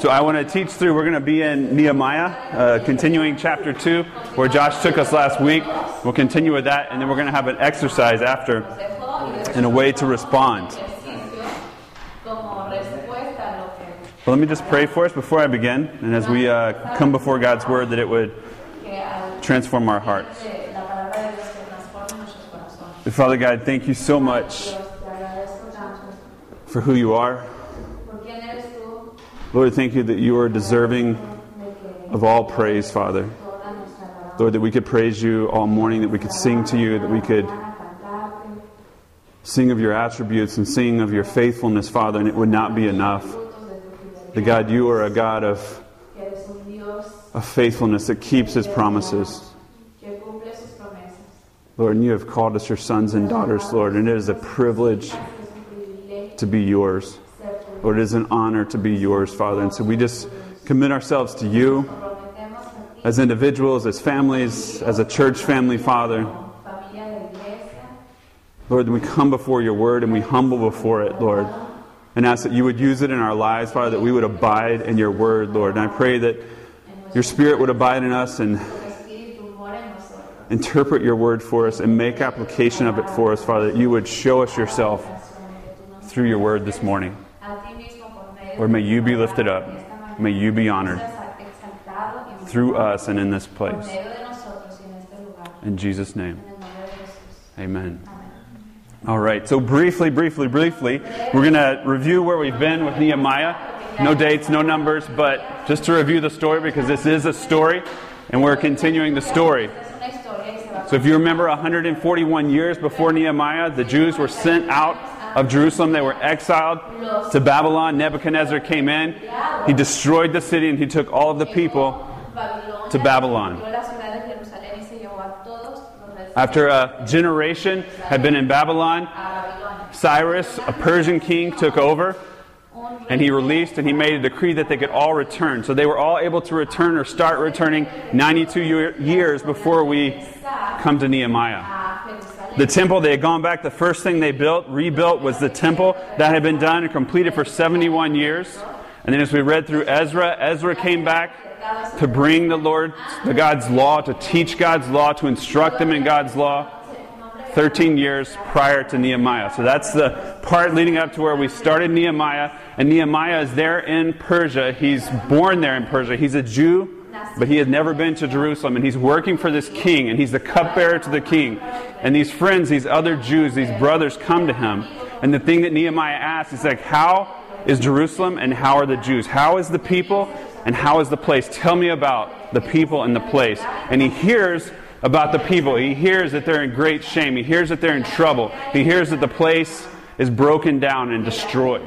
So I want to teach through, we're going to be in Nehemiah, uh, continuing chapter 2, where Josh took us last week. We'll continue with that, and then we're going to have an exercise after and a way to respond. Well, let me just pray for us before I begin, and as we uh, come before God's Word, that it would transform our hearts. Father God, thank you so much for who you are. Lord, thank you that you are deserving of all praise, Father. Lord, that we could praise you all morning, that we could sing to you, that we could sing of your attributes and sing of your faithfulness, Father, and it would not be enough. The God, you are a God of, of faithfulness that keeps his promises. Lord, and you have called us your sons and daughters, Lord, and it is a privilege to be yours. Lord, it is an honor to be yours, Father. And so we just commit ourselves to you as individuals, as families, as a church family, Father. Lord, we come before your word and we humble before it, Lord, and ask that you would use it in our lives, Father, that we would abide in your word, Lord. And I pray that your spirit would abide in us and interpret your word for us and make application of it for us, Father, that you would show us yourself through your word this morning. Lord, may you be lifted up. May you be honored through us and in this place. In Jesus' name. Amen. All right, so briefly, briefly, briefly, we're going to review where we've been with Nehemiah. No dates, no numbers, but just to review the story because this is a story and we're continuing the story. So if you remember 141 years before Nehemiah, the Jews were sent out of Jerusalem. They were exiled to Babylon. Nebuchadnezzar came in. He destroyed the city and he took all of the people to Babylon. After a generation had been in Babylon, Cyrus, a Persian king, took over and he released and he made a decree that they could all return. So they were all able to return or start returning 92 years before we come to Nehemiah. The temple, they had gone back. The first thing they built, rebuilt, was the temple that had been done and completed for 71 years. And then as we read through Ezra, Ezra came back to bring the Lord, the God's law, to teach God's law, to instruct them in God's law. 13 years prior to Nehemiah. So that's the part leading up to where we started Nehemiah. And Nehemiah is there in Persia. He's born there in Persia. He's a Jew but he had never been to Jerusalem, and he's working for this king, and he's the cupbearer to the king. And these friends, these other Jews, these brothers come to him. And the thing that Nehemiah asks is like, how is Jerusalem and how are the Jews? How is the people and how is the place? Tell me about the people and the place. And he hears about the people. He hears that they're in great shame. He hears that they're in trouble. He hears that the place is broken down and destroyed.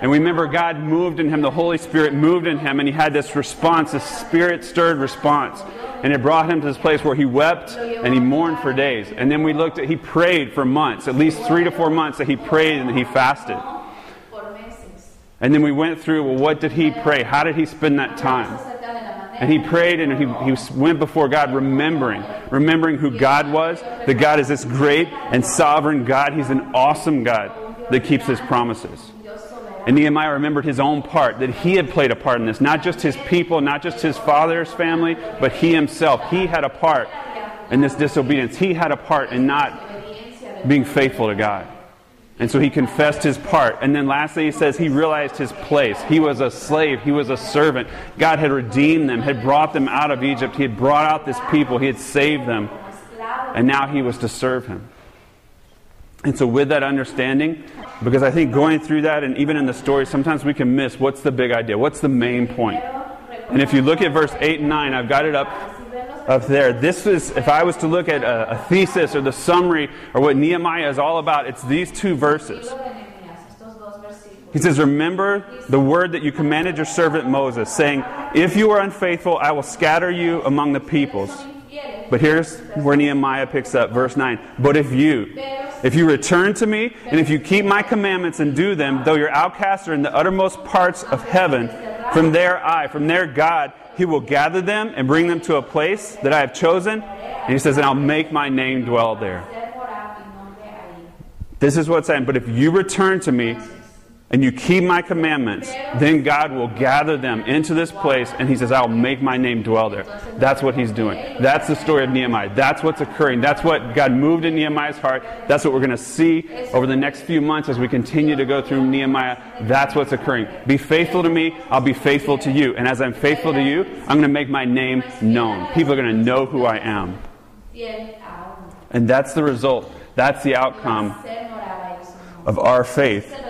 And we remember, God moved in him, the Holy Spirit moved in him, and he had this response, this spirit stirred response. And it brought him to this place where he wept and he mourned for days. And then we looked at, he prayed for months, at least three to four months that he prayed and he fasted. And then we went through, well, what did he pray? How did he spend that time? And he prayed and he, he went before God remembering, remembering who God was, that God is this great and sovereign God. He's an awesome God that keeps his promises. And Nehemiah remembered his own part, that he had played a part in this. Not just his people, not just his father's family, but he himself. He had a part in this disobedience. He had a part in not being faithful to God. And so he confessed his part. And then lastly, he says he realized his place. He was a slave, he was a servant. God had redeemed them, had brought them out of Egypt, he had brought out this people, he had saved them. And now he was to serve him. And so, with that understanding, because I think going through that and even in the story, sometimes we can miss what's the big idea, what's the main point. And if you look at verse 8 and 9, I've got it up up there. This is, if I was to look at a, a thesis or the summary or what Nehemiah is all about, it's these two verses. He says, Remember the word that you commanded your servant Moses, saying, If you are unfaithful, I will scatter you among the peoples. But here's where Nehemiah picks up, verse 9. But if you, if you return to me, and if you keep my commandments and do them, though your outcasts are in the uttermost parts of heaven, from there I, from there God, he will gather them and bring them to a place that I have chosen. And he says, and I'll make my name dwell there. This is what's saying. But if you return to me and you keep my commandments, then God will gather them into this place, and He says, I'll make my name dwell there. That's what He's doing. That's the story of Nehemiah. That's what's occurring. That's what God moved in Nehemiah's heart. That's what we're going to see over the next few months as we continue to go through Nehemiah. That's what's occurring. Be faithful to me, I'll be faithful to you. And as I'm faithful to you, I'm going to make my name known. People are going to know who I am. And that's the result. That's the outcome of our faith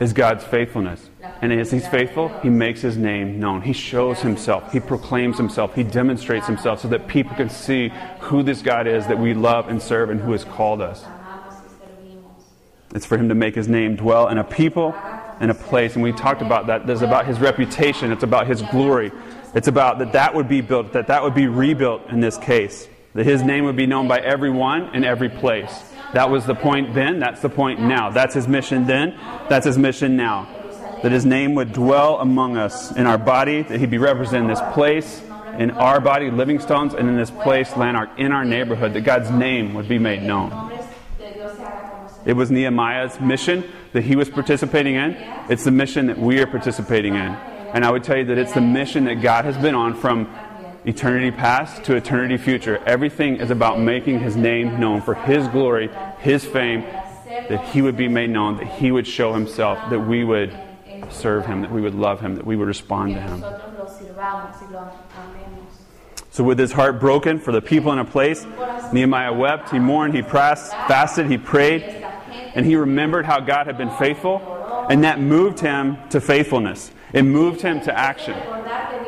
is God's faithfulness. And as He's faithful, He makes His name known. He shows Himself. He proclaims Himself. He demonstrates Himself so that people can see who this God is that we love and serve and who has called us. It's for Him to make His name dwell in a people and a place. And we talked about that. There's about His reputation, it's about His glory. It's about that that would be built, that that would be rebuilt in this case. That His name would be known by everyone in every place. That was the point then, that's the point now. That's his mission then, that's his mission now. That his name would dwell among us in our body, that he'd be represented in this place, in our body, living stones, and in this place, Lanark, in our neighborhood, that God's name would be made known. It was Nehemiah's mission that he was participating in. It's the mission that we are participating in. And I would tell you that it's the mission that God has been on from eternity past to eternity future. Everything is about making his name known for his glory, his fame, that he would be made known, that he would show himself, that we would serve him, that we would love him, that we would respond to him. So, with his heart broken for the people in a place, Nehemiah wept, he mourned, he pressed, fasted, he prayed, and he remembered how God had been faithful, and that moved him to faithfulness. It moved him to action.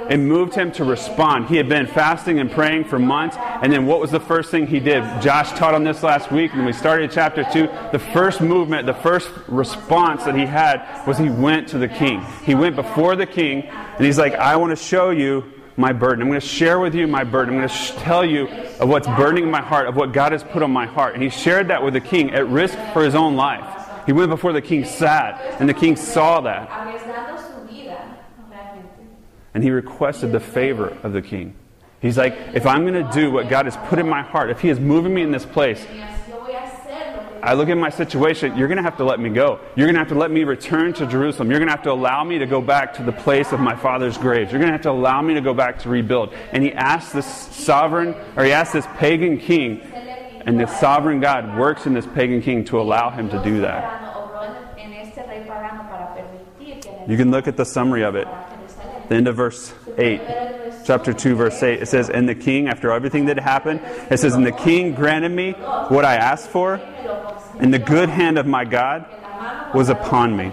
It moved him to respond. He had been fasting and praying for months, and then what was the first thing he did? Josh taught on this last week when we started chapter 2. The first movement, the first response that he had was he went to the king. He went before the king, and he's like, I want to show you my burden. I'm going to share with you my burden. I'm going to sh- tell you of what's burning my heart, of what God has put on my heart. And he shared that with the king at risk for his own life. He went before the king sad, and the king saw that. And he requested the favor of the king. He's like, if I'm going to do what God has put in my heart, if he is moving me in this place, I look at my situation, you're going to have to let me go. You're going to have to let me return to Jerusalem. You're going to have to allow me to go back to the place of my father's graves. You're going to have to allow me to go back to rebuild. And he asked this sovereign, or he asked this pagan king, and the sovereign God works in this pagan king to allow him to do that. You can look at the summary of it. The end of verse 8 chapter 2, verse 8. It says, And the king, after everything that happened, it says, And the king granted me what I asked for, and the good hand of my God was upon me.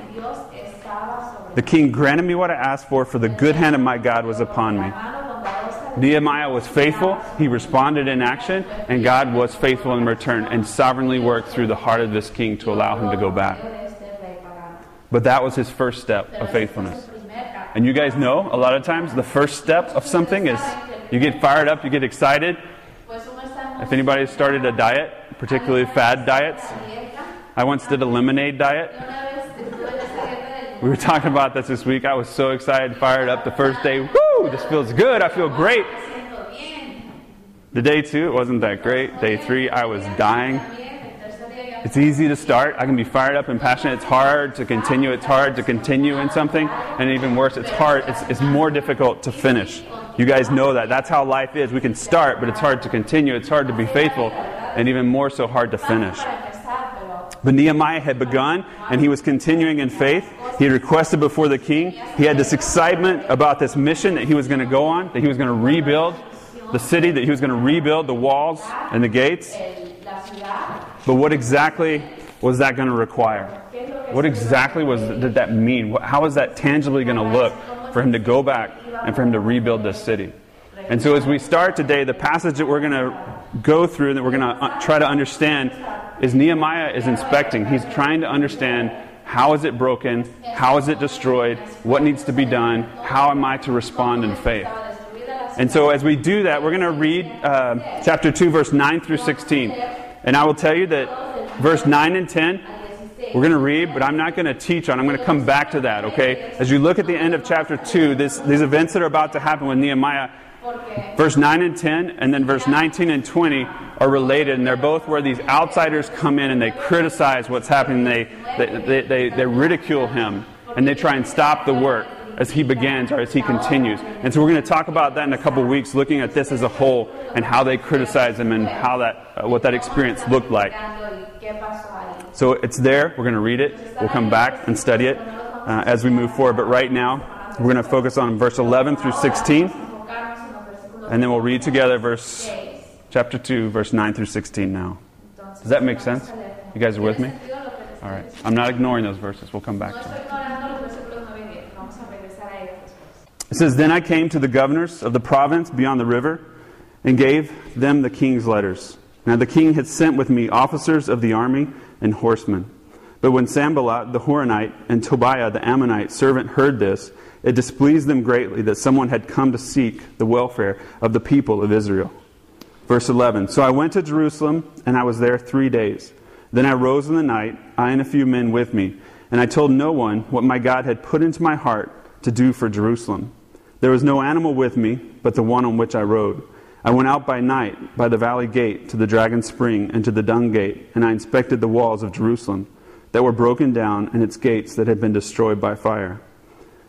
The king granted me what I asked for, for the good hand of my God was upon me. Nehemiah was faithful, he responded in action, and God was faithful in return and sovereignly worked through the heart of this king to allow him to go back. But that was his first step of faithfulness. And you guys know, a lot of times, the first step of something is you get fired up, you get excited. If anybody started a diet, particularly fad diets, I once did a lemonade diet. We were talking about this this week. I was so excited, fired up the first day. Woo! This feels good. I feel great. The day two, it wasn't that great. Day three, I was dying. It's easy to start. I can be fired up and passionate. It's hard to continue. It's hard to continue in something. And even worse, it's hard. It's, it's more difficult to finish. You guys know that. That's how life is. We can start, but it's hard to continue. It's hard to be faithful, and even more so hard to finish. But Nehemiah had begun, and he was continuing in faith. He had requested before the king. He had this excitement about this mission that he was going to go on, that he was going to rebuild the city, that he was going to rebuild the walls and the gates. But what exactly was that going to require? What exactly was did that mean? How is that tangibly going to look for him to go back and for him to rebuild this city? And so, as we start today, the passage that we're going to go through and that we're going to uh, try to understand is Nehemiah is inspecting. He's trying to understand how is it broken, how is it destroyed, what needs to be done, how am I to respond in faith. And so, as we do that, we're going to read uh, chapter 2, verse 9 through 16. And I will tell you that verse 9 and 10, we're going to read, but I'm not going to teach on. I'm going to come back to that, okay? As you look at the end of chapter 2, this, these events that are about to happen with Nehemiah, verse 9 and 10, and then verse 19 and 20 are related, and they're both where these outsiders come in and they criticize what's happening. They, they, they, they, they ridicule him, and they try and stop the work as he begins or as he continues. And so we're going to talk about that in a couple weeks, looking at this as a whole and how they criticize him and how that, uh, what that experience looked like. So it's there. We're going to read it. We'll come back and study it uh, as we move forward. But right now, we're going to focus on verse 11 through 16, and then we'll read together verse chapter 2, verse 9 through 16 now. Does that make sense? You guys are with me? All right. I'm not ignoring those verses. We'll come back to them. It says, Then I came to the governors of the province beyond the river and gave them the king's letters. Now the king had sent with me officers of the army and horsemen. But when Sanballat the Horonite and Tobiah the Ammonite servant heard this, it displeased them greatly that someone had come to seek the welfare of the people of Israel. Verse 11 So I went to Jerusalem, and I was there three days. Then I rose in the night, I and a few men with me, and I told no one what my God had put into my heart to do for Jerusalem. There was no animal with me but the one on which I rode. I went out by night by the valley gate to the dragon spring and to the dung gate, and I inspected the walls of Jerusalem that were broken down and its gates that had been destroyed by fire.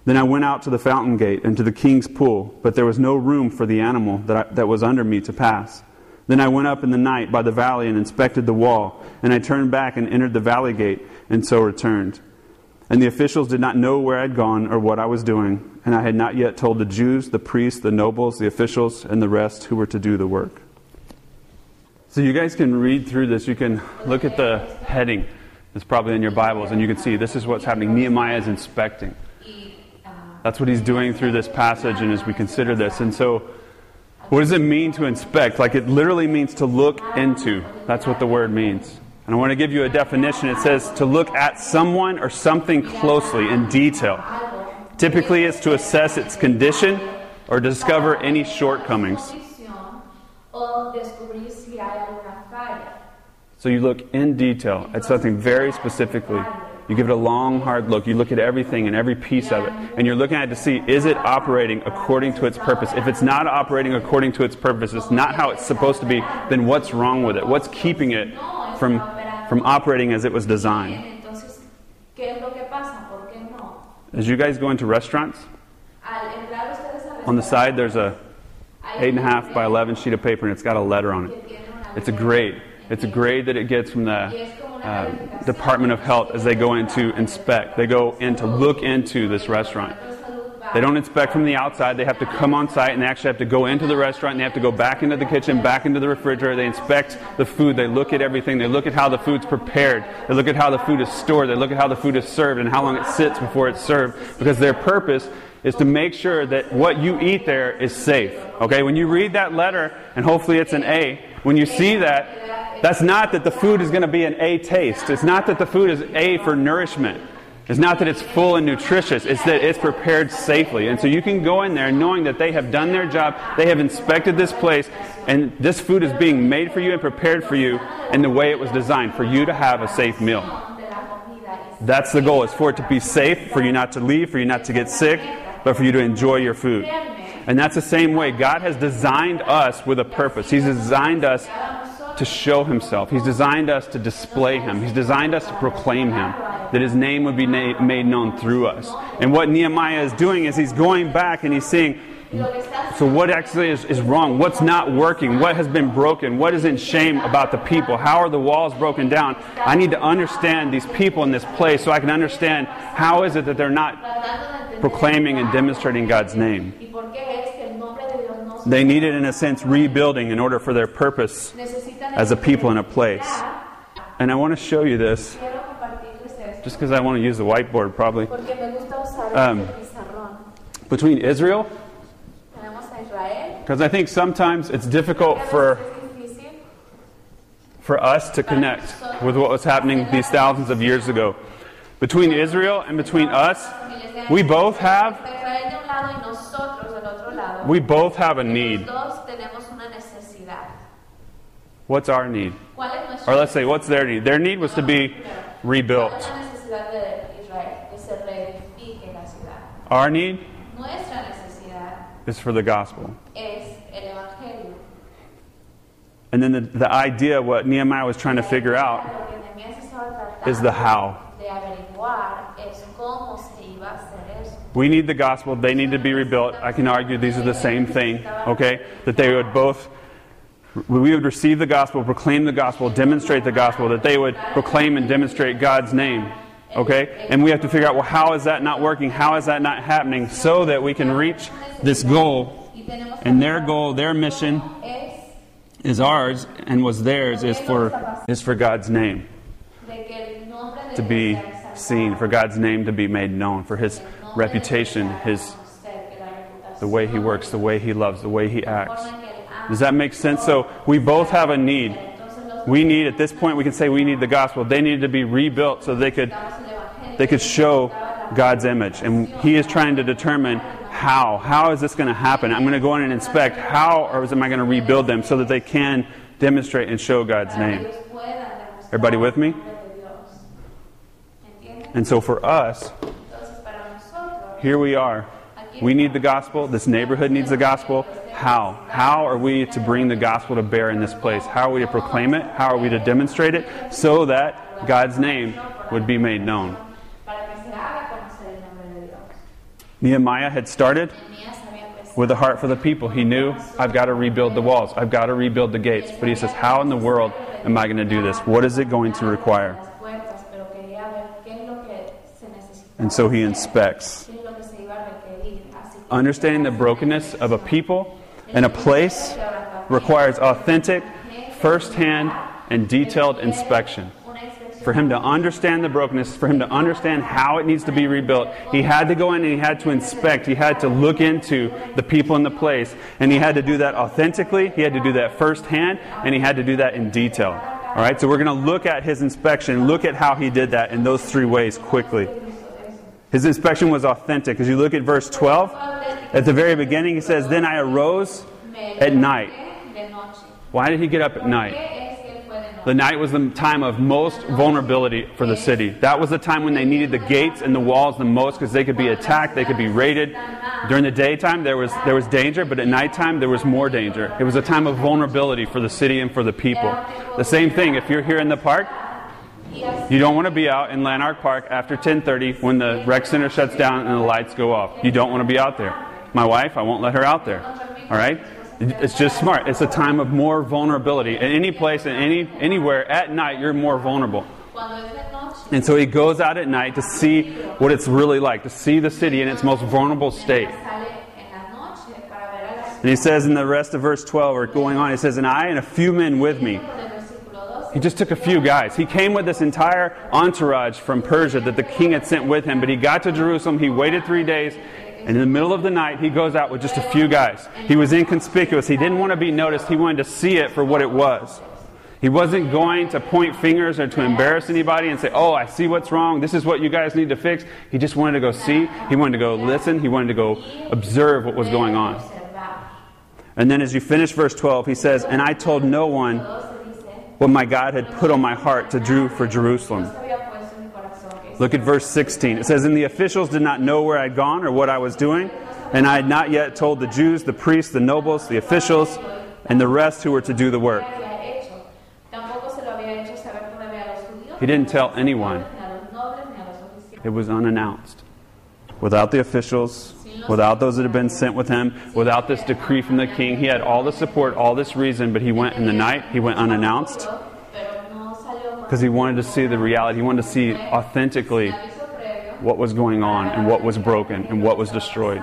Then I went out to the fountain gate and to the king's pool, but there was no room for the animal that, I, that was under me to pass. Then I went up in the night by the valley and inspected the wall, and I turned back and entered the valley gate, and so returned. And the officials did not know where I had gone or what I was doing, and I had not yet told the Jews, the priests, the nobles, the officials, and the rest who were to do the work. So you guys can read through this. You can look at the heading that's probably in your Bibles, and you can see this is what's happening. Nehemiah is inspecting. That's what he's doing through this passage, and as we consider this. And so, what does it mean to inspect? Like, it literally means to look into. That's what the word means. And I want to give you a definition. It says to look at someone or something closely in detail. Typically, it's to assess its condition or discover any shortcomings. So you look in detail at something very specifically. You give it a long, hard look. You look at everything and every piece of it. And you're looking at it to see is it operating according to its purpose? If it's not operating according to its purpose, it's not how it's supposed to be, then what's wrong with it? What's keeping it from from operating as it was designed. As you guys go into restaurants, on the side there's a eight and a half by eleven sheet of paper and it's got a letter on it. It's a grade. It's a grade that it gets from the uh, Department of Health as they go in to inspect. They go in to look into this restaurant. They don't inspect from the outside. They have to come on site and they actually have to go into the restaurant and they have to go back into the kitchen, back into the refrigerator. They inspect the food. They look at everything. They look at how the food's prepared. They look at how the food is stored. They look at how the food is served and how long it sits before it's served because their purpose is to make sure that what you eat there is safe. Okay? When you read that letter, and hopefully it's an A, when you see that, that's not that the food is going to be an A taste. It's not that the food is A for nourishment. It's not that it's full and nutritious, it's that it's prepared safely. And so you can go in there knowing that they have done their job, they have inspected this place, and this food is being made for you and prepared for you in the way it was designed, for you to have a safe meal. That's the goal, is for it to be safe, for you not to leave, for you not to get sick, but for you to enjoy your food. And that's the same way. God has designed us with a purpose. He's designed us to show Himself. He's designed us to display Him. He's designed us to proclaim Him that his name would be na- made known through us. And what Nehemiah is doing is he's going back and he's saying, so what actually is, is wrong? What's not working? What has been broken? What is in shame about the people? How are the walls broken down? I need to understand these people in this place so I can understand how is it that they're not proclaiming and demonstrating God's name. They needed, in a sense, rebuilding in order for their purpose as a people in a place. And I want to show you this just because I want to use the whiteboard probably. Um, between Israel, because I think sometimes it's difficult for for us to connect with what was happening these thousands of years ago. Between Israel and between us, we both have we both have a need. What's our need? Or let's say, what's their need? Their need was to be rebuilt. Our need is for the gospel. And And then the, the idea, what Nehemiah was trying to figure out, Lo que Nehemías estaba is the how. de es cómo se iba a hacer eso. We need the gospel. They need to be rebuilt. I can argue these are the same thing, okay? That they would both, we would receive the gospel, proclaim the gospel, demonstrate the gospel, that they would proclaim and demonstrate God's name, okay? And we have to figure out, well, how is that not working? How is that not happening? So that we can reach this goal. And their goal, their mission is ours and was theirs is for, is for God's name to be seen, for God's name to be made known, for his reputation, his the way he works, the way he loves, the way he acts. Does that make sense? So we both have a need. We need at this point we can say we need the gospel. They need to be rebuilt so they could they could show God's image. And he is trying to determine how. How is this going to happen? I'm going to go in and inspect how or am I going to rebuild them so that they can demonstrate and show God's name. Everybody with me? And so for us, here we are. We need the gospel. This neighborhood needs the gospel. How? How are we to bring the gospel to bear in this place? How are we to proclaim it? How are we to demonstrate it so that God's name would be made known? Nehemiah had started with a heart for the people. He knew, I've got to rebuild the walls, I've got to rebuild the gates. But he says, How in the world am I going to do this? What is it going to require? And so he inspects. qué es lo que se iba a requerir. Así que Understanding the brokenness of a people and a place requires authentic, first hand, and detailed inspection. For him to understand the brokenness, for him to understand how it needs to be rebuilt, he had to go in and he had to inspect. He had to look into the people in the place. And he had to do that authentically, he had to do that firsthand, and he had to do that in detail. All right, so we're going to look at his inspection, look at how he did that in those three ways quickly. His inspection was authentic. As you look at verse 12, at the very beginning, he says, Then I arose at night. Why did he get up at night? The night was the time of most vulnerability for the city. That was the time when they needed the gates and the walls the most because they could be attacked, they could be raided. During the daytime, there was, there was danger, but at nighttime, there was more danger. It was a time of vulnerability for the city and for the people. The same thing, if you're here in the park, You don't want to be out in Lanark Park after 10:30 when the rec center shuts down and the lights go off. You don't want to be out there. My wife, I won't let her out there. All right? It's just smart. It's a time of more vulnerability. At any place and any anywhere at night, you're more vulnerable. And so he goes out at night to see what it's really like, to see the city in its most vulnerable state. And he says in the rest of verse 12 or going on, he says, "And I and a few men with me." Del versículo 12. He just took a few guys. He came with this entire entourage from Persia that the king had sent with him, but he got to Jerusalem. He waited three days, and in the middle of the night, he goes out with just a few guys. He was inconspicuous. He didn't want to be noticed. He wanted to see it for what it was. He wasn't going to point fingers or to embarrass anybody and say, Oh, I see what's wrong. This is what you guys need to fix. He just wanted to go see. He wanted to go listen. He wanted to go observe what was going on. And then as you finish verse 12, he says, And I told no one 12 dice, what my God had put on my heart to do for Jerusalem. Look at verse 16. It says, And the officials did not know where I'd gone or what I was doing, and I had not yet told the Jews, the priests, the nobles, the officials, and the rest who were to do the work. He didn't tell anyone. It was unannounced. Without the officials, without those that had been sent with him, without this decree from the king, he had all the support, all this reason, but he went in the night, he went unannounced because he wanted to see the reality. He wanted to see authentically what was going on and what was broken and what was destroyed.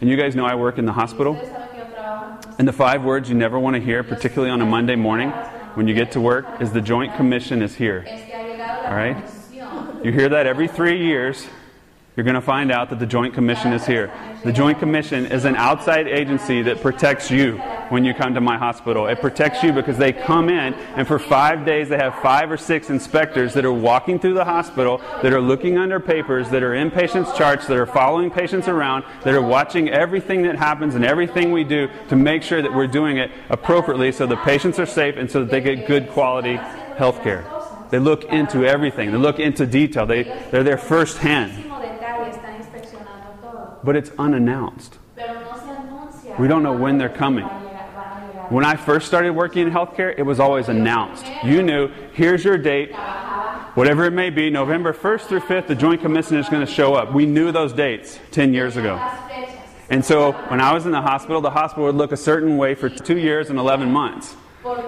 And you guys know I work in the hospital. And the five words you never want to hear, particularly on a Monday morning when you get to work, is the Joint Commission is here. All right. You hear that every three years. You're going to find out that the Joint Commission is here. The Joint Commission is an outside agency that protects you when you come to my hospital. It protects you because they come in, and for five days they have five or six inspectors that are walking through the hospital, that are looking under papers, that are in patients' charts, that are following patients around, that are watching everything that happens and everything we do to make sure that we're doing it appropriately so the patients are safe and so that they get good quality health care. They look into everything. They look into detail. They, they're there firsthand. But it's unannounced. We don't know when they're coming. When I first started working in healthcare, it was always announced. You knew, here's your date, whatever it may be, November 1st through 5th, the Joint Commission is going to show up. We knew those dates 10 years ago. And so when I was in the hospital, the hospital would look a certain way for two years and 11 months.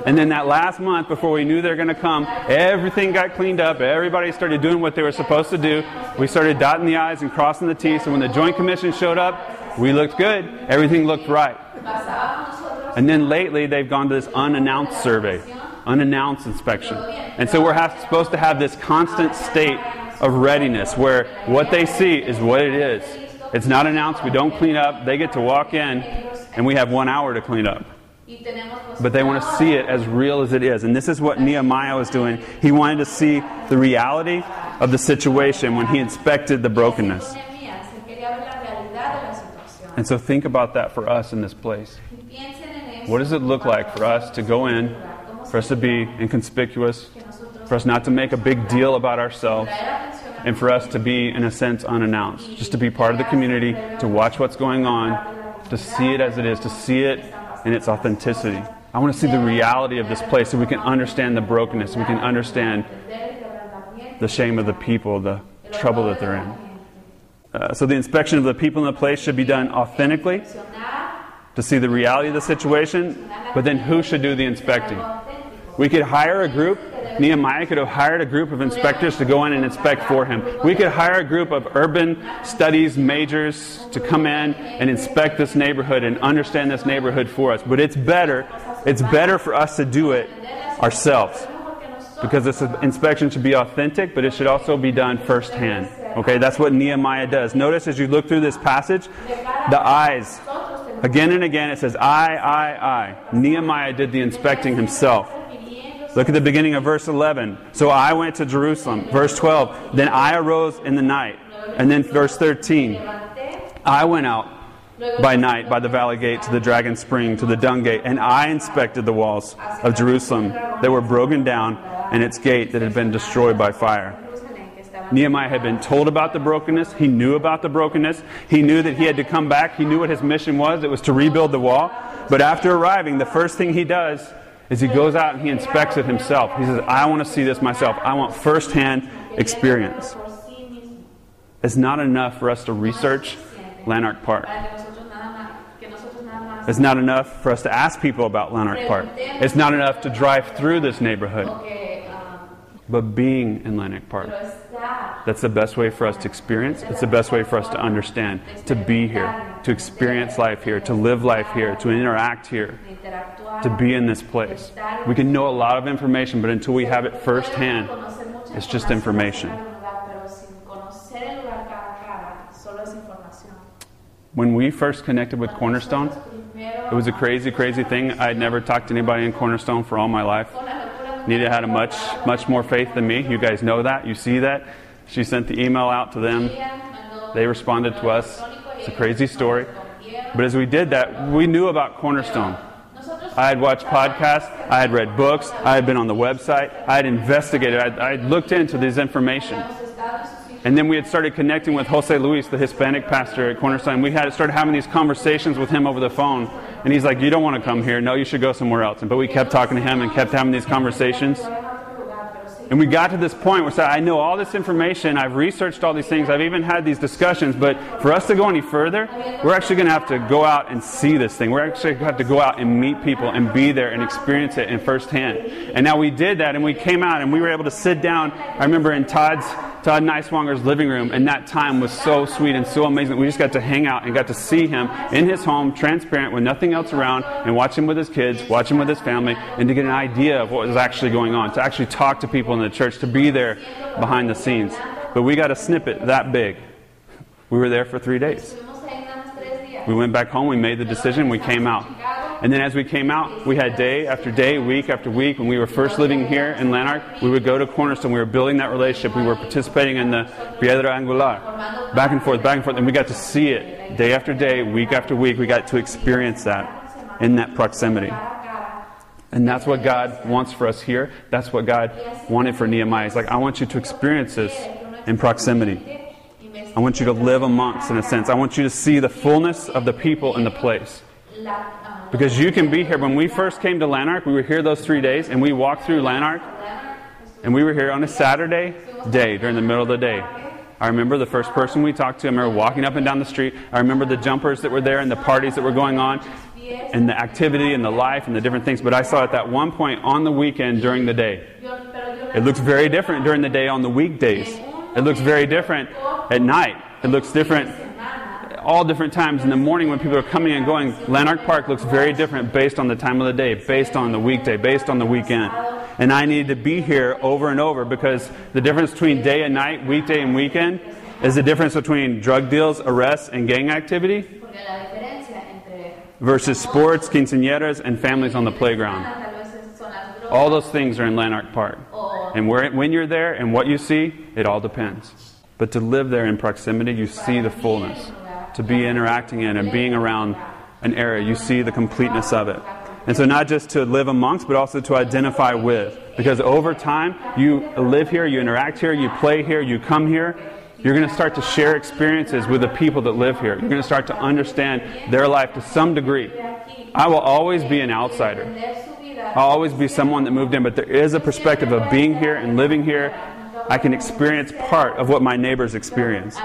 And then that last month, before we knew they were going to come, everything got cleaned up. Everybody started doing what they were supposed to do. We started dotting the I's and crossing the T's. So when the Joint Commission showed up, we looked good. Everything looked right. And then lately, they've gone to this unannounced survey, unannounced inspection. And so we're have, supposed to have this constant state of readiness where what they see is what it is. It's not announced, we don't clean up, they get to walk in, and we have one hour to clean up. Y tenemos pues But they want to see it as real as it is. And this is what Nehemiah was doing. He wanted to see the reality of the situation when he inspected the brokenness. Nehemías, él quería ver la realidad de la situación. And so think about that for us in this place. Y piensen en eso. What does it look like for us to go in, for us to be inconspicuous, for us not to make a big deal about ourselves, traer atención a and for us to be, in a sense, unannounced? Just to be part of the community, to watch what's going on, to see it as it is, to see it in its authenticity. I want to see the reality of this place so we can understand the brokenness, we can understand the shame of the people, the trouble that they're in. Uh, so the inspection of the people in the place should be done authentically to see the reality of the situation, but then who should do the inspecting? We could hire a group. Nehemiah could have hired a group of inspectors to go in and inspect for him. We could hire a group of urban studies majors to come in and inspect this neighborhood and understand this neighborhood for us. But it's better, it's better for us to do it ourselves. Because this inspection should be authentic, but it should also be done firsthand. Okay, that's what Nehemiah does. Notice as you look through this passage, the eyes. Again and again it says, I, I, I. Nehemiah did the inspecting himself. Look at the beginning of verse 11. So I went to Jerusalem. Verse 12. Then I arose in the night. And then verse 13. I went out by night by the valley gate to the dragon spring to the dung gate, and I inspected the walls of Jerusalem that were broken down and its gate that had been destroyed by fire. Nehemiah had been told about the brokenness. He knew about the brokenness. He knew that he had to come back. He knew what his mission was. It was to rebuild the wall. But after arriving, the first thing he does is he goes out and he inspects it himself. He says, I want to see this myself. I want firsthand experience. It's not enough for us to research Lanark Park. It's not enough for us to ask people about Lanark Park. It's not enough to drive through this neighborhood. But being in Lanark Park. That's the best way for us to experience. It's the best way for us to understand, to be here, to experience life here, to live life here, to interact here, to be in this place. We can know a lot of information, but until we have it firsthand, it's just information. When we first connected with Cornerstone, it was a crazy, crazy thing. I had never talked to anybody in Cornerstone for all my life. Nita had a much, much more faith than me. You guys know that. You see that. She sent the email out to them. They responded to us. It's a crazy story. But as we did that, we knew about Cornerstone. I had watched podcasts, I had read books, I had been on the website, I had investigated, I had looked into this information. And then we had started connecting with Jose Luis, the Hispanic pastor at Cornerstone. We had started having these conversations with him over the phone. And he's like, You don't want to come here. No, you should go somewhere else. But we kept talking to him and kept having these conversations. And we got to this point where I know all this information, I've researched all these things, I've even had these discussions, but for us to go any further, we're actually going to have to go out and see this thing. We're actually going to have to go out and meet people and be there and experience it in firsthand. And now we did that and we came out and we were able to sit down. I remember in Todd's Todd Neiswanger's living room, and that time was so sweet and so amazing. We just got to hang out and got to see him in his home, transparent, with nothing else around, and watch him with his kids, watch him with his family, and to get an idea of what was actually going on, to actually talk to people in the church, to be there behind the scenes. But we got a snippet that big. We were there for three days. We went back home, we made the decision, we came out. And then as we came out, we had day after day, week after week. When we were first living here in Lanark, we would go to Cornerstone. We were building that relationship. We were participating in the Piedra Angular. Back and forth, back and forth. And we got to see it day after day, week after week. We got to experience that in that proximity. And that's what God wants for us here. That's what God wanted for Nehemiah. He's like, I want you to experience this in proximity. I want you to live amongst, in a sense. I want you to see the fullness of the people in the place. Because you can be here. When we first came to Lanark, we were here those three days, and we walked through Lanark, and we were here on a Saturday day during the middle of the day. I remember the first person we talked to. I remember walking up and down the street. I remember the jumpers that were there and the parties that were going on, and the activity and the life and the different things. But I saw at that one point on the weekend during the day. It looks very different during the day on the weekdays. It looks very different at night. It looks different all different times in the morning when people are coming and going. Lanark Park looks very different based on the time of the day, based on the weekday, based on the weekend. And I need to be here over and over because the difference between day and night, weekday and weekend, is the difference between drug deals, arrests, and gang activity versus sports, quinceañeras, and families on the playground. All those things are in Lanark Park. And where, when you're there and what you see, it all depends. But to live there in proximity, you see the fullness. To be interacting in and being around an area, you see the completeness of it. And so, not just to live amongst, but also to identify with. Because over time, you live here, you interact here, you play here, you come here, you're going to start to share experiences with the people that live here. You're going to start to understand their life to some degree. I will always be an outsider. I'll always be someone that moved in, but there is a perspective of being here and living here. I can experience part of what my neighbors experience.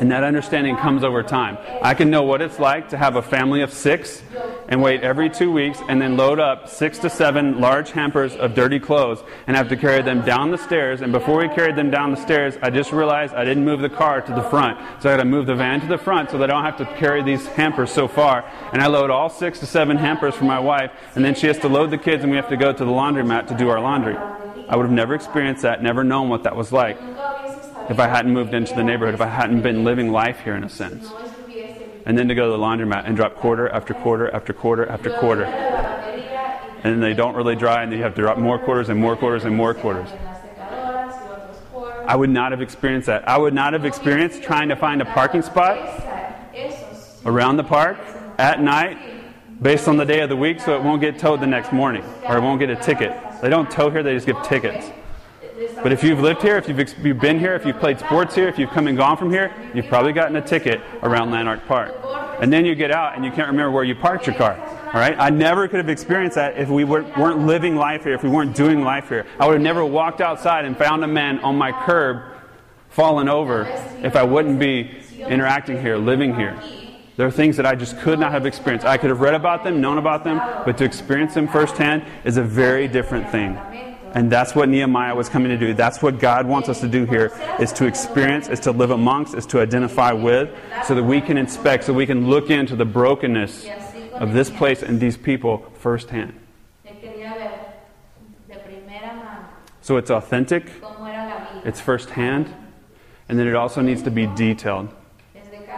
And that understanding comes over time. I can know what it's like to have a family of six and wait every two weeks and then load up six to seven large hampers of dirty clothes and have to carry them down the stairs. And before we carried them down the stairs, I just realized I didn't move the car to the front. So I had to move the van to the front so that I don't have to carry these hampers so far. And I load all six to seven hampers for my wife, and then she has to load the kids and we have to go to the laundromat to do our laundry. I would have never experienced that, never known what that was like if I hadn't moved into the neighborhood, if I hadn't been living life here in a sense. And then to go to the laundromat and drop quarter after quarter after quarter after quarter. And they don't really dry, and then you have to drop more quarters and more quarters and more quarters. I would not have experienced that. I would not have experienced trying to find a parking spot around the park at night based on the day of the week so it won't get towed the next morning or it won't get a ticket. They don't tow here, they just give tickets. But if you've lived here, if you've, you've been here, if you've played sports here, if you've come and gone from here, you've probably gotten a ticket around Lanark Park. And then you get out and you can't remember where you parked your car. All right? I never could have experienced that if we were, weren't living life here, if we weren't doing life here. I would have never walked outside and found a man on my curb fallen over if I wouldn't be interacting here, living here. There are things that I just could not have experienced. I could have read about them, known about them, but to experience them firsthand is a very different thing. And that's what Nehemiah was coming to do. That's what God wants us to do here is to experience, is to live amongst, is to identify with, so that we can inspect, so we can look into the brokenness of this place and these people firsthand. So it's authentic, it's firsthand, and then it also needs to be detailed.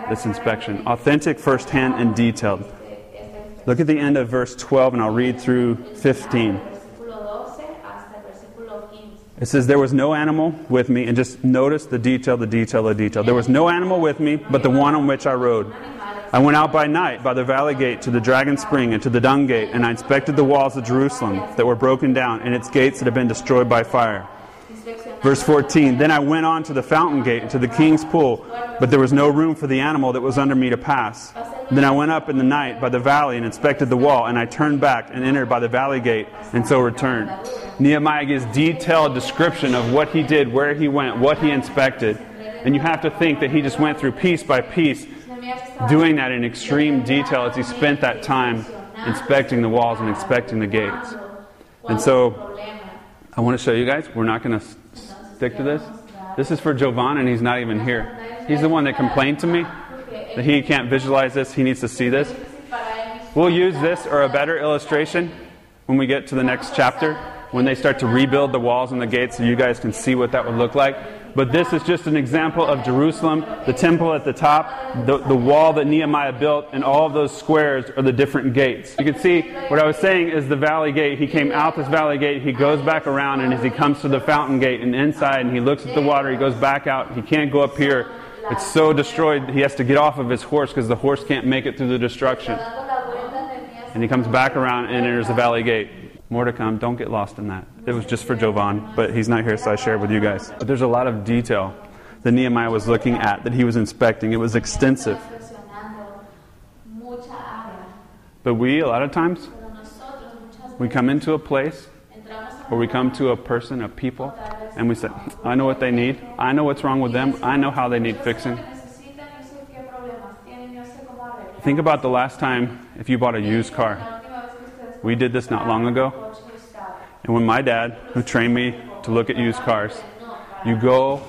This inspection. Authentic, firsthand, and detailed. Look at the end of verse 12, and I'll read through 15. versículo 12 hasta el versículo 15. It says, There was no animal with me, and just notice the detail, the detail, the detail. There was no animal with me but the one on which I rode. I went out by night by the valley gate to the dragon spring and to the dung gate, and I inspected the walls of Jerusalem that were broken down, and its gates that had been destroyed by fire. Verse 14 Then I went on to the fountain gate and to the king's pool, but there was no room for the animal that was under me to pass. Then I went up in the night by the valley and inspected the wall, and I turned back and entered by the valley gate, and so returned. Nehemiah gives detailed description of what he did, where he went, what he inspected. And you have to think that he just went through piece by piece, doing that in extreme detail as he spent that time inspecting the walls and inspecting the gates. And so I want to show you guys. We're not going to stick to this. This is for Jovan, and he's not even here. He's the one that complained to me that he can't visualize this. He needs to see this. We'll use this or a better illustration when we get to the next chapter, when they start to rebuild the walls and the gates, so you guys can see what that would look like. But this is just an example of Jerusalem, the temple at the top, the, the wall that Nehemiah built, and all of those squares are the different gates. You can see what I was saying is the valley gate. He came out this valley gate, he goes back around, and as he comes to the fountain gate and inside, and he looks at the water, he goes back out. He can't go up here. It's so destroyed, he has to get off of his horse because the horse can't make it through the destruction. And he comes back around and enters the valley gate. More to come. Don't get lost in that. It was just for Jovan, but he's not here, so I share it with you guys. But there's a lot of detail that Nehemiah was looking at, that he was inspecting. It was extensive. But we, a lot of times, we come into a place or we come to a person, a people, and we say, I know what they need. I know what's wrong with them. I know how they need fixing. Think about the last time if you bought a used car. We did this not long ago. And when my dad, who trained me to look at used cars, you go.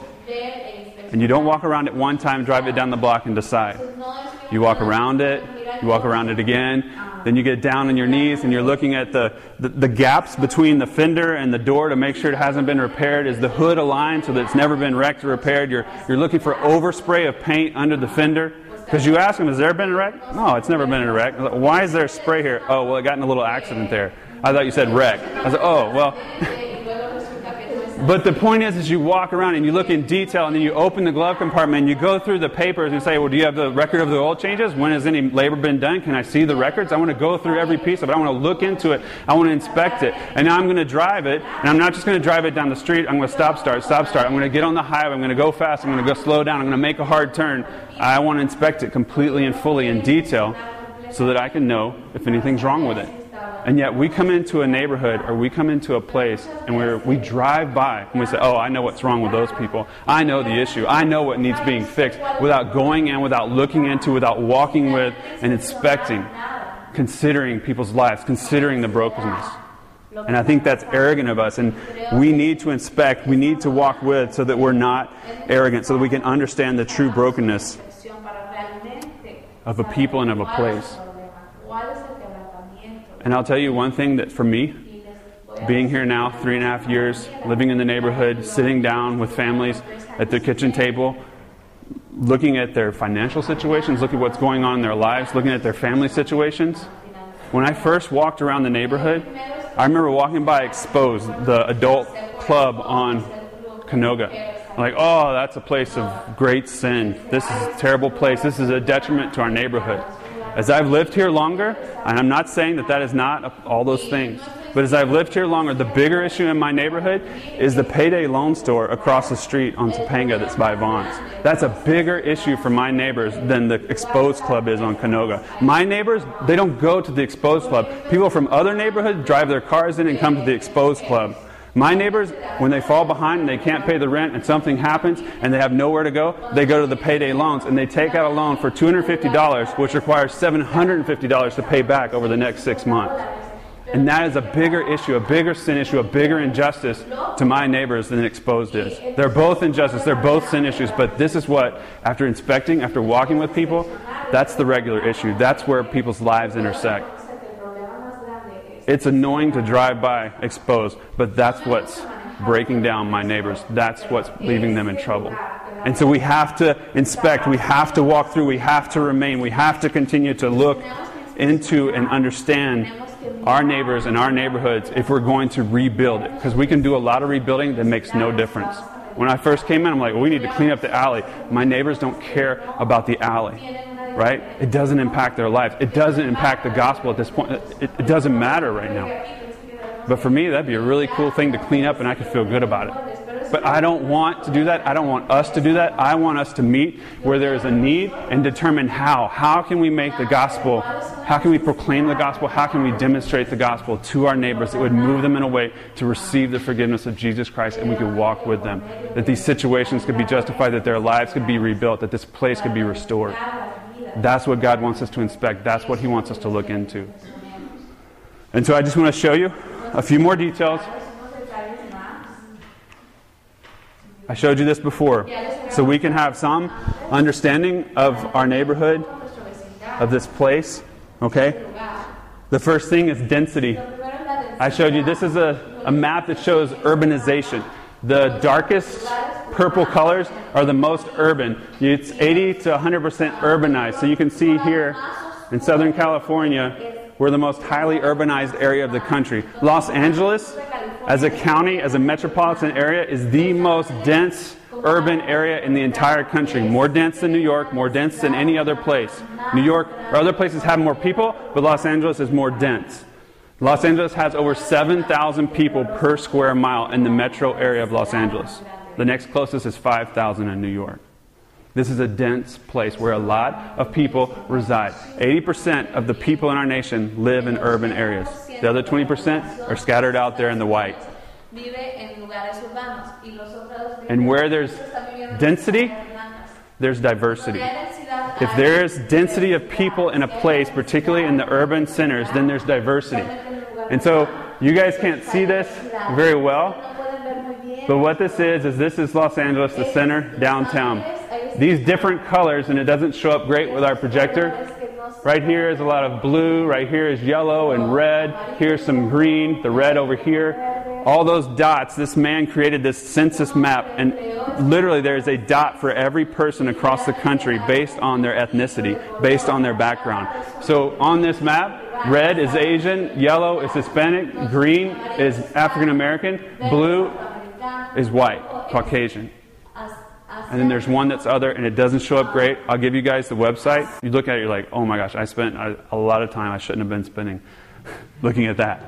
And you don't walk around it one time, drive it down the block, and decide. You walk around it, you walk around it again, then you get down on your knees and you're looking at the, the, the gaps between the fender and the door to make sure it hasn't been repaired. Is the hood aligned so that it's never been wrecked or repaired? You're, you're looking for overspray of paint under the fender. Because you ask them, has there been a wreck? No, it's never been a wreck. Why is there spray here? Oh, well, it got in a little accident there. I thought you said wreck. I said, oh, well, y luego resulta que no es but the point is, is you walk around and you look in detail, and then you open the glove compartment and you go through the papers and say, "Well, do you have the record of the oil changes? When has any labor been done? Can I see the records? I want to go through every piece of it. I want to look into it. I want to inspect it. And now I'm going to drive it, and I'm not just going to drive it down the street. I'm going to stop, start, stop, start. I'm going to get on the highway. I'm going to go fast. I'm going to go slow down. I'm going to make a hard turn. I want to inspect it completely and fully in detail, so that I can know if anything's wrong with it." And yet we come into a neighborhood or we come into a place and we we drive by and we say, oh, I know what's wrong with those people. I know the issue. I know what needs being fixed without going in, without looking into, without walking with and inspecting, considering people's lives, considering the brokenness. And I think that's arrogant of us. And we need to inspect, we need to walk with so that we're not arrogant, so that we can understand the true brokenness of a people and of a place. el problema, cuál es el quebrantamiento. And I'll tell you one thing that for me, being here now three and a half years, living in the neighborhood, sitting down with families at their kitchen table, looking at their financial situations, looking at what's going on in their lives, looking at their family situations. When I first walked around the neighborhood, I remember walking by Exposed, the adult club on Canoga. Like, oh, that's a place of great sin. This is a terrible place. This is a detriment to our neighborhood. As I've lived here longer, and I'm not saying that that is not all those things, but as I've lived here longer, the bigger issue in my neighborhood is the payday loan store across the street on Topanga that's by Vons. That's a bigger issue for my neighbors than the Exposed Club is on Canoga. My neighbors, they don't go to the Exposed Club. People from other neighborhoods drive their cars in and come to the Exposed Club. My neighbors, when they fall behind and they can't pay the rent and something happens and they have nowhere to go, they go to the payday loans and they take out a loan for $250, which requires $750 to pay back over the next six months. And that is a bigger issue, a bigger sin issue, a bigger injustice to my neighbors than exposed is. They're both injustice, they're both sin issues, but this is what, after inspecting, after walking with people, that's the regular issue. That's where people's lives intersect. Sé que el problema más grande es It's annoying to drive by exposed, but that's what's breaking down my neighbors. That's what's leaving them in trouble. And so we have to inspect, we have to walk through, we have to remain, we have to continue to look into and understand our neighbors and our neighborhoods if we're going to rebuild it. Because we can do a lot of rebuilding that makes no difference. When I first came in, I'm like, well, we need to clean up the alley. My neighbors don't care about the alley, right? It doesn't impact their lives. It doesn't impact the gospel at this point. It, it doesn't matter right now. But for me, that'd be a really cool thing to clean up and I could feel good about it. But I don't want to do that. I don't want us to do that. I want us to meet where there is a need and determine how. How can we make the gospel, how can we proclaim the gospel, how can we demonstrate the gospel to our neighbors that would move them in a way to receive the forgiveness of Jesus Christ and we could walk with them. That these situations could be justified, that their lives could be rebuilt, that this place could be restored. That's what God wants us to inspect. That's what He wants us to look into. And so I just want to show you a few more details. I showed you this before. So we can have some understanding of our neighborhood, of this place. Okay? The first thing is density. I showed you this is a, a map that shows urbanization. The darkest purple colors are the most urban. It's 80 to 100% urbanized. So you can see here in Southern California, we're the most highly urbanized area of the country. Los Angeles, as a county, as a metropolitan area, is the most dense urban area in the entire country. More dense than New York, more dense than any other place. New York or other places have more people, but Los Angeles is more dense. Los Angeles has over 7,000 people per square mile in the metro area of Los Angeles. The next closest is 5,000 in New York. This is a dense place where a lot of people reside. 80% of the people in our nation live in urban areas. The other 20% are scattered out there in the white. And where there's density, there's diversity. If there is density of people in a place, particularly in the urban centers, then there's diversity. And so you guys can't see this very well, but what this is, is this is Los Angeles, the center, downtown. These different colors, and it doesn't show up great with our projector. Right here is a lot of blue, right here is yellow and red, here's some green, the red over here. All those dots, this man created this census map, and literally there is a dot for every person across the country based on their ethnicity, based on their background. So on this map, red is Asian, yellow is Hispanic, green is African American, blue is white, Caucasian. And then there's one that's other, and it doesn't show up great. I'll give you guys the website. You look at it, you're like, oh my gosh, I spent a, lot of time I shouldn't have been spending looking at that.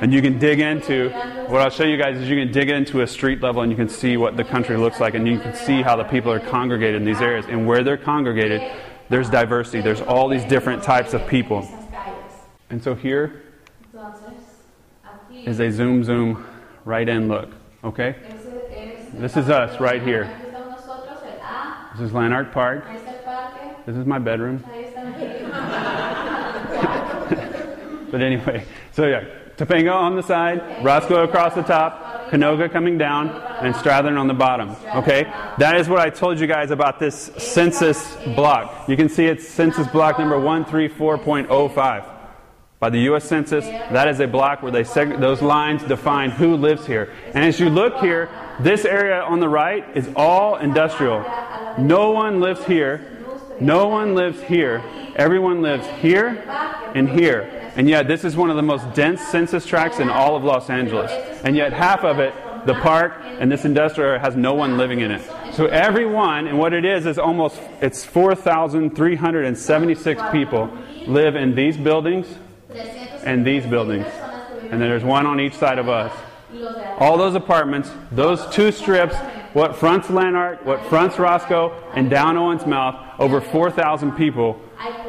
And you can dig into, what I'll show you guys is you can dig into a street level and you can see what the country looks like, and you can see how the people are congregated in these areas. And where they're congregated, there's diversity. There's all these different types of people. And so here is a zoom, zoom, right in look. Okay? This is us right here. This is Lanark Park. This is my bedroom. But anyway, so yeah, Topanga on the side, Roscoe across the top, Canoga coming down, and Strathern on the bottom. Okay? That is what I told you guys about this census block. You can see it's census block number 134.05 by the U.S. Census. That is a block where they seg- those lines define who lives here. And as you look here, this area on the right is all industrial. No one lives here. No one lives here. Everyone lives here and here. And yet, this is one of the most dense census tracts in all of Los Angeles. And yet, half of it, the park and this industrial area, has no one living in it. So everyone, and what it is, is almost it's 4,376 people live in these buildings and these buildings. And then there's one on each side of us. All those apartments, those two strips, what fronts Lanark, what fronts Roscoe, and down Owensmouth, over 4,000 people,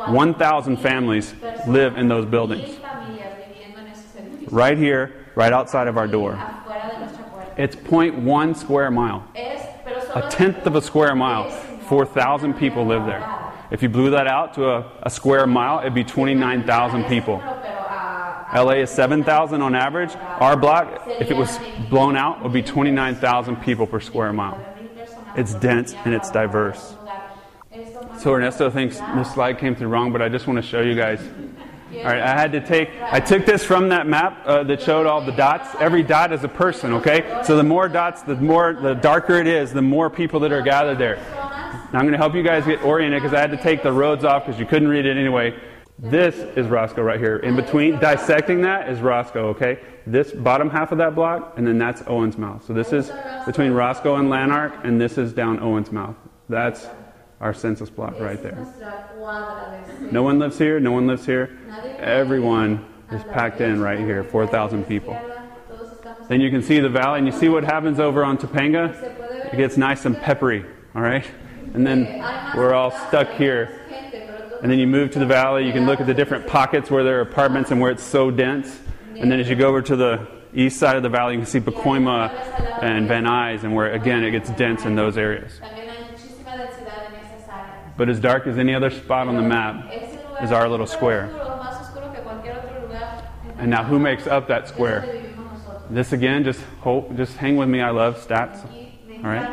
1,000 families live in those buildings. Mil familias viviendo en esos edificios, Right here, right outside of our door. afuera de nuestra puerta. It's 0.1 square mile. A tenth of a square mile. 4,000 people live there. If you blew that out to a, a square mile, it'd be 29,000 people. LA is 7,000 on average. Our block, if it was blown out, would be 29,000 people per square mile. It's dense and it's diverse. So Ernesto thinks this slide came through wrong, but I just want to show you guys. All right, I had to take, I took this from that map uh, that showed all the dots. Every dot is a person, okay? So the more dots, the more, the darker it is, the more people that are gathered there. Now I'm going to help you guys get oriented because I had to take the roads off because you couldn't read it anyway. This is Roscoe right here. In between, dissecting that is Roscoe, okay? This bottom half of that block, and then that's Owensmouth. So this is between Roscoe and Lanark, and this is down Owensmouth. That's our census block right there. nuestra cuadra de No one lives here, no one lives here. Everyone is packed in right here, 4,000 people. Then you can see the valley, and you see what happens over on Topanga? It gets nice and peppery, all right? And then we're all stuck here. And then you move to the valley, you can look at the different pockets where there are apartments and where it's so dense. And then as you go over to the east side of the valley, you can see Pacoima and Van Nuys, and where again it gets dense in those areas. But as dark as any other spot on the map is our little square. And now who makes up that square? This again, just hope, just hang with me. I love stats. All right.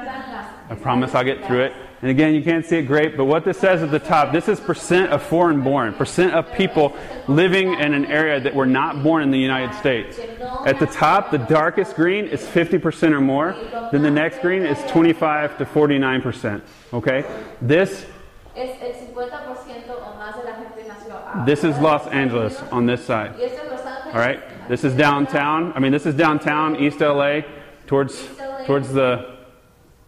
I promise I'll get through it. And again, you can't see it great, but what this says at the top, this is percent of foreign born, percent of people living in an area that were not born in the United States. At the top, the darkest green is 50% or more. Then the next green is 25 to 49%. Okay? This Es el 50% o más de la gente nació a- this is Los Angeles on this side. All right? This is downtown. I mean, this is downtown East LA towards towards the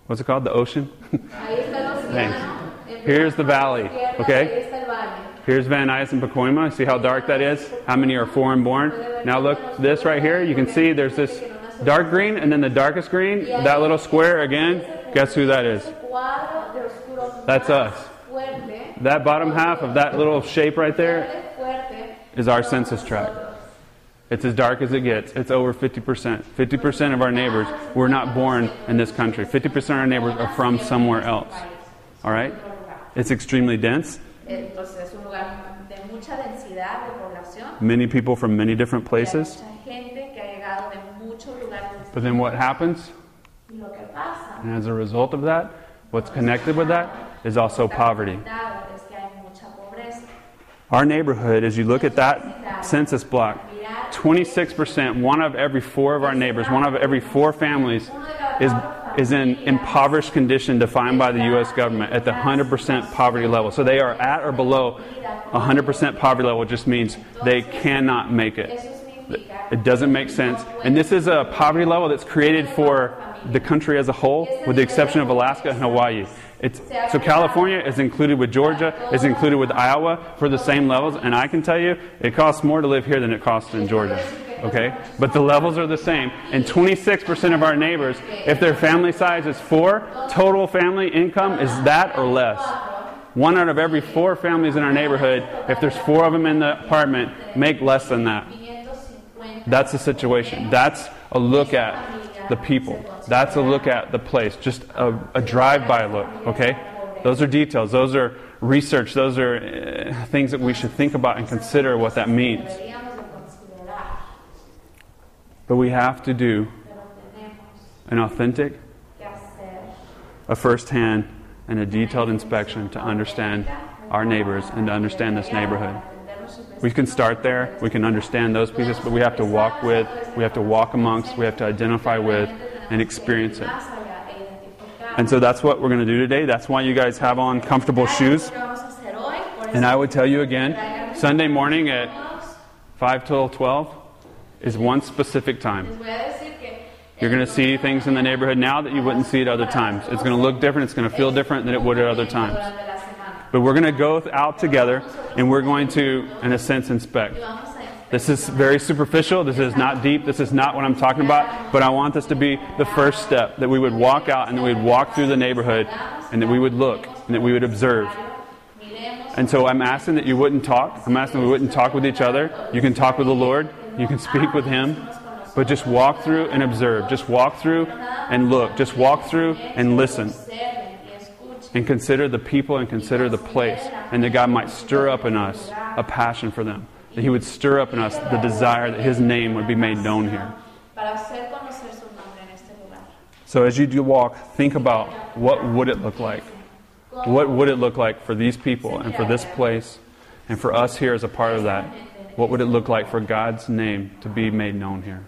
what's it called? The ocean. Ahí está el océano. Thanks. Here's the valley, okay? Ahí está el valle. Here's Van Nuys and Pacoima. See how dark that is? How many are foreign born? Now look, this right here, you can see there's this dark green and then the darkest green. That little square again, guess who that is? Cuadro de los That's us. That bottom half of that little shape right there is our census tract. It's as dark as it gets. It's over 50%. 50% of our neighbors were not born in this country. 50% of our neighbors are from somewhere else. All right? It's extremely dense. Entonces es un lugar de mucha densidad de población. Many people from many different places. mucha gente que ha llegado de muchos lugares. But then what happens? Y lo que pasa And as a result of that, what's connected with that is also poverty. conectado es que hay mucha pobreza. Our neighborhood, as you look at that census block, 26%, one of every four of our neighbors, one of every four families, is, is in impoverished condition defined by the U.S. government at the 100% poverty level. So they are at or below 100% poverty level, just means they cannot make it. It doesn't make sense. And this is a poverty level that's created for the country as a whole, with the exception of Alaska and Hawaii. It's, so California is included with Georgia, is included with Iowa for the same levels, and I can tell you it costs more to live here than it costs in Georgia. Okay? But the levels are the same. And 26% of our neighbors, if their family size is four, total family income is that or less. One out of every four families in our neighborhood, if there's four of them in the apartment, make less than that. That's the situation. That's a look at the people. That's a look at the place. Just a, a drive-by look. Okay, those are details. Those are research. Those are uh, things that we should think about and consider what that means. But we have to do an authentic, a first-hand, and a detailed inspection to understand our neighbors and to understand this neighborhood. We can start there. We can understand those pieces, but we have to walk with, we have to walk amongst, we have to identify with, and experience it. And so that's what we're going to do today. That's why you guys have on comfortable shoes. And I would tell you again, Sunday morning at 5 till 12 is one specific time. You're going to see things in the neighborhood now that you wouldn't see at other times. It's going to look different, it's going to feel different than it would at other times. But we're going to go out together and we're going to, in a sense, inspect. This is very superficial. This is not deep. This is not what I'm talking about. But I want this to be the first step that we would walk out and that we would walk through the neighborhood and that we would look and that we would observe. And so I'm asking that you wouldn't talk. I'm asking we wouldn't talk with each other. You can talk with the Lord. You can speak with Him. But just walk through and observe. Just walk through and look. Just walk through and listen. And consider the people and consider the place. And that God might stir up in us a passion for them. That He would stir up in us the desire that His name would be made known here. So as you do walk, think about what would it look like? What would it look like for these people and for this place and for us here as a part of that? What would it look like for God's name to be made known here?